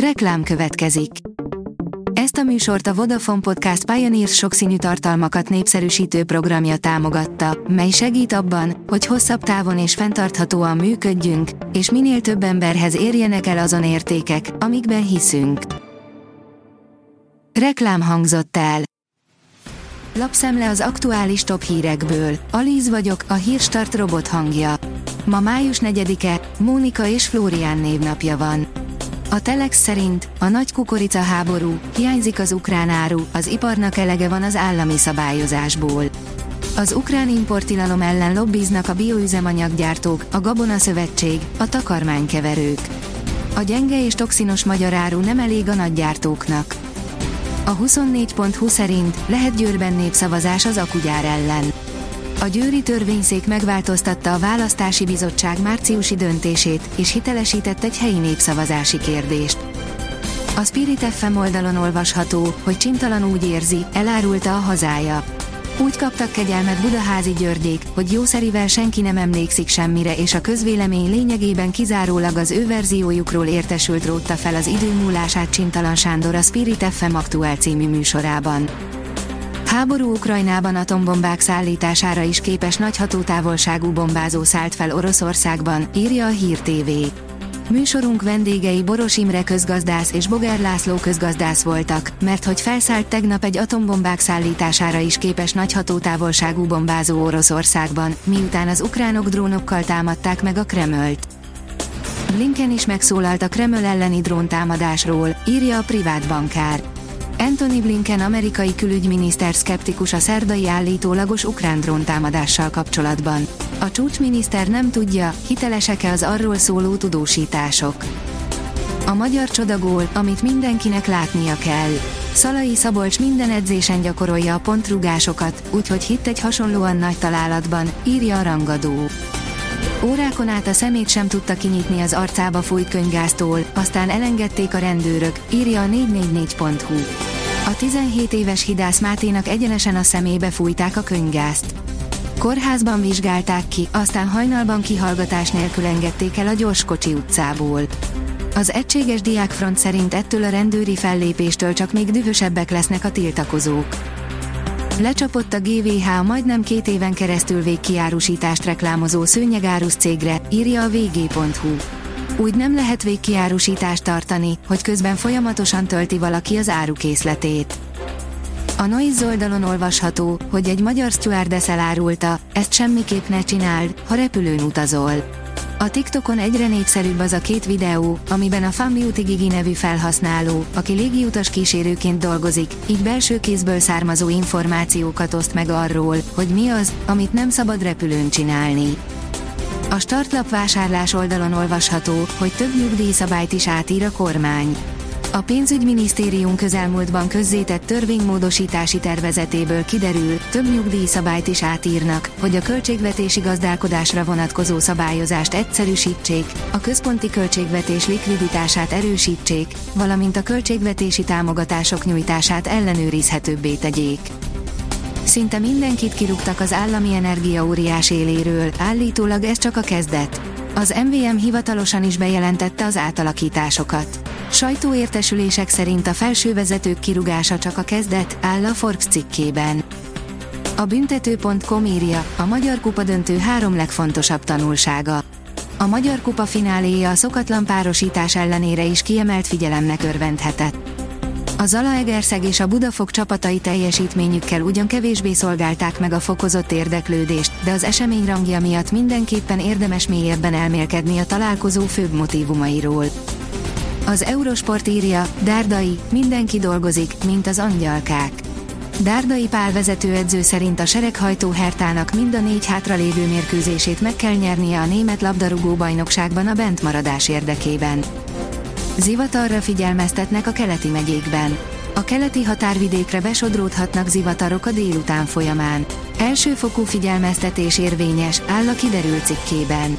Reklám következik. Ezt a műsort a Vodafone Podcast Pioneers sokszínű tartalmakat népszerűsítő programja támogatta, mely segít abban, hogy hosszabb távon és fenntarthatóan működjünk, és minél több emberhez érjenek el azon értékek, amikben hiszünk. Reklám hangzott el. Lapszemle az aktuális top hírekből. Alíz vagyok, a hírstart robot hangja. Ma május 4-e, Mónika és Flórián névnapja van. A Telex szerint a nagy kukorica háború, hiányzik az ukrán áru, az iparnak elege van az állami szabályozásból. Az ukrán importilalom ellen lobbiznak a bioüzemanyaggyártók, a Gabona Szövetség, a takarmánykeverők. A gyenge és toxinos magyar áru nem elég a nagygyártóknak. A 24.20 szerint lehet Győrben népszavazás az akugyár ellen. A győri törvényszék megváltoztatta a választási bizottság márciusi döntését, és hitelesített egy helyi népszavazási kérdést. A Spirit FM oldalon olvasható, hogy Csintalan úgy érzi, elárulta a hazája. Úgy kaptak kegyelmet Budaházi Györgyék, hogy jószerivel senki nem emlékszik semmire és a közvélemény lényegében kizárólag az ő verziójukról értesült rótta fel az idő múlását Csintalan Sándor a Spirit FM aktuál című műsorában. Háború Ukrajnában atombombák szállítására is képes nagy hatótávolságú bombázó szállt fel Oroszországban, írja a Hír TV. Műsorunk vendégei Boros Imre közgazdász és Boger László közgazdász voltak, mert hogy felszállt tegnap egy atombombák szállítására is képes nagy hatótávolságú bombázó Oroszországban, miután az ukránok drónokkal támadták meg a Kremölt. Blinken is megszólalt a Kreml elleni dróntámadásról, írja a privát bankár. Anthony Blinken amerikai külügyminiszter szkeptikus a szerdai állítólagos ukrán dróntámadással kapcsolatban. A csúcsminiszter nem tudja, hitelesek-e az arról szóló tudósítások. A magyar csodagól, amit mindenkinek látnia kell. Szalai Szabolcs minden edzésen gyakorolja a pontrugásokat, úgyhogy hitt egy hasonlóan nagy találatban, írja a rangadó. Órákon át a szemét sem tudta kinyitni az arcába fújt könyvgáztól, aztán elengedték a rendőrök, írja a 444.hu. A 17 éves Hidász Máténak egyenesen a szemébe fújták a könyvgázt. Kórházban vizsgálták ki, aztán hajnalban kihallgatás nélkül engedték el a Gyorskocsi utcából. Az egységes diákfront szerint ettől a rendőri fellépéstől csak még dühösebbek lesznek a tiltakozók. Lecsapott a GVH majdnem két éven keresztül végkiárusítást reklámozó szőnyegárus cégre, írja a vg.hu. Úgy nem lehet végkiárusítást tartani, hogy közben folyamatosan tölti valaki az árukészletét. A Noise oldalon olvasható, hogy egy magyar stewardess elárulta, ezt semmiképp ne csináld, ha repülőn utazol. A TikTokon egyre népszerűbb az a két videó, amiben a Fan Beauty Gigi nevű felhasználó, aki légiutas kísérőként dolgozik, így belső kézből származó információkat oszt meg arról, hogy mi az, amit nem szabad repülőn csinálni. A startlap vásárlás oldalon olvasható, hogy több nyugdíjszabályt is átír a kormány. A pénzügyminisztérium közelmúltban közzétett törvénymódosítási tervezetéből kiderül, több nyugdíjszabályt is átírnak, hogy a költségvetési gazdálkodásra vonatkozó szabályozást egyszerűsítsék, a központi költségvetés likviditását erősítsék, valamint a költségvetési támogatások nyújtását ellenőrizhetőbbé tegyék. Szinte mindenkit kirúgtak az állami energia óriás éléről, állítólag ez csak a kezdet. Az MVM hivatalosan is bejelentette az átalakításokat. Sajtóértesülések szerint a felső vezetők kirugása csak a kezdet, áll a Forbes cikkében. A büntető.com írja, a Magyar Kupa döntő három legfontosabb tanulsága. A Magyar Kupa fináléja a szokatlan párosítás ellenére is kiemelt figyelemnek örvendhetett. A Zalaegerszeg és a Budafok csapatai teljesítményükkel ugyan kevésbé szolgálták meg a fokozott érdeklődést, de az esemény rangja miatt mindenképpen érdemes mélyebben elmélkedni a találkozó főbb motivumairól. Az Eurosport írja, Dárdai, mindenki dolgozik, mint az angyalkák. Dárdai Pál vezetőedző szerint a sereghajtó Hertának mind a négy hátralévő mérkőzését meg kell nyernie a német labdarúgó bajnokságban a bentmaradás érdekében. Zivatarra figyelmeztetnek a keleti megyékben. A keleti határvidékre besodródhatnak zivatarok a délután folyamán. Elsőfokú figyelmeztetés érvényes, áll a kiderült cikkében.